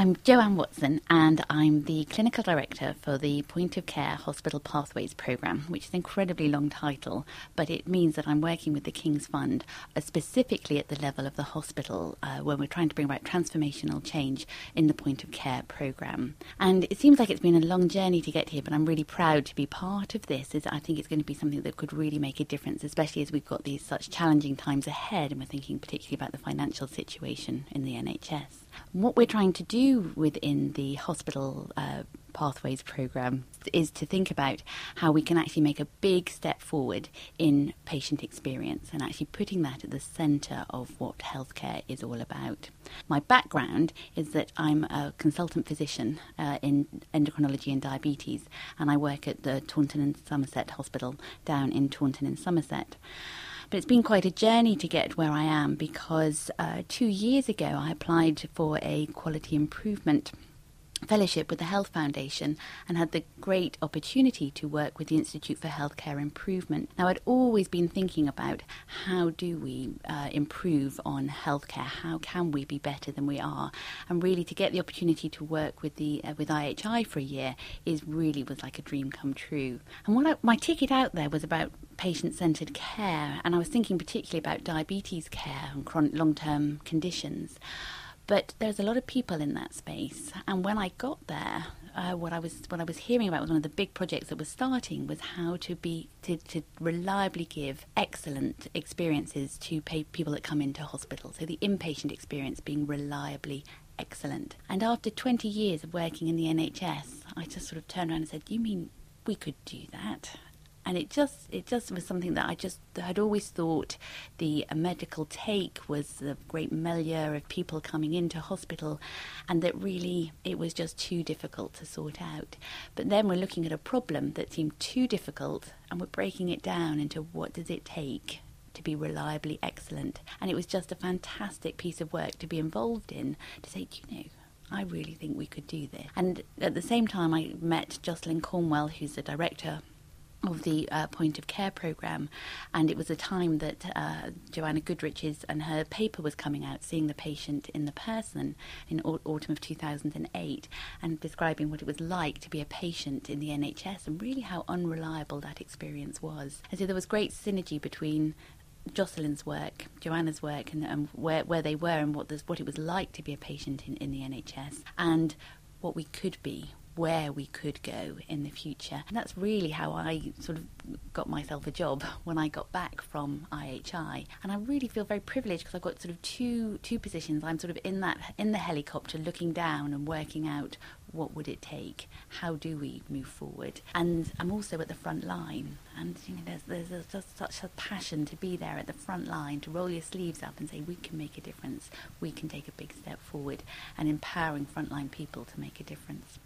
I'm Joanne Watson, and I'm the Clinical Director for the Point of Care Hospital Pathways Programme, which is an incredibly long title, but it means that I'm working with the King's Fund, uh, specifically at the level of the hospital, uh, when we're trying to bring about transformational change in the Point of Care Programme. And it seems like it's been a long journey to get here, but I'm really proud to be part of this. Is I think it's going to be something that could really make a difference, especially as we've got these such challenging times ahead, and we're thinking particularly about the financial situation in the NHS. What we're trying to do within the hospital uh, pathways program is to think about how we can actually make a big step forward in patient experience and actually putting that at the centre of what healthcare is all about. My background is that I'm a consultant physician uh, in endocrinology and diabetes, and I work at the Taunton and Somerset Hospital down in Taunton in Somerset. But it's been quite a journey to get where I am because uh, two years ago I applied for a quality improvement fellowship with the Health Foundation and had the great opportunity to work with the Institute for Healthcare Improvement. Now, I'd always been thinking about how do we uh, improve on healthcare? How can we be better than we are? And really, to get the opportunity to work with the uh, with IHI for a year is really was like a dream come true. And what I, my ticket out there was about patient centred care, and I was thinking particularly about diabetes care and chronic long term conditions. But there's a lot of people in that space, and when I got there, uh, what I was what I was hearing about was one of the big projects that was starting was how to be to, to reliably give excellent experiences to people that come into hospital. So the inpatient experience being reliably excellent. And after 20 years of working in the NHS, I just sort of turned around and said, "You mean we could do that?" And it just it just was something that I just had always thought the uh, medical take was the great milieu of people coming into hospital, and that really it was just too difficult to sort out. But then we're looking at a problem that seemed too difficult, and we're breaking it down into what does it take to be reliably excellent. And it was just a fantastic piece of work to be involved in to say, you know, I really think we could do this. And at the same time, I met Jocelyn Cornwell, who's the director of the uh, point of care program, and it was a time that uh, Joanna Goodrich's and her paper was coming out, seeing the patient in the person in au- autumn of 2008, and describing what it was like to be a patient in the NHS and really how unreliable that experience was. And so there was great synergy between Jocelyn's work, Joanna's work, and, and where where they were and what what it was like to be a patient in, in the NHS, and what we could be where we could go in the future. And that's really how I sort of got myself a job when I got back from IHI. And I really feel very privileged because I've got sort of two two positions. I'm sort of in that in the helicopter looking down and working out what would it take? How do we move forward? And I'm also at the front line, and you know, there's there's just such a passion to be there at the front line, to roll your sleeves up and say we can make a difference, we can take a big step forward, and empowering frontline people to make a difference.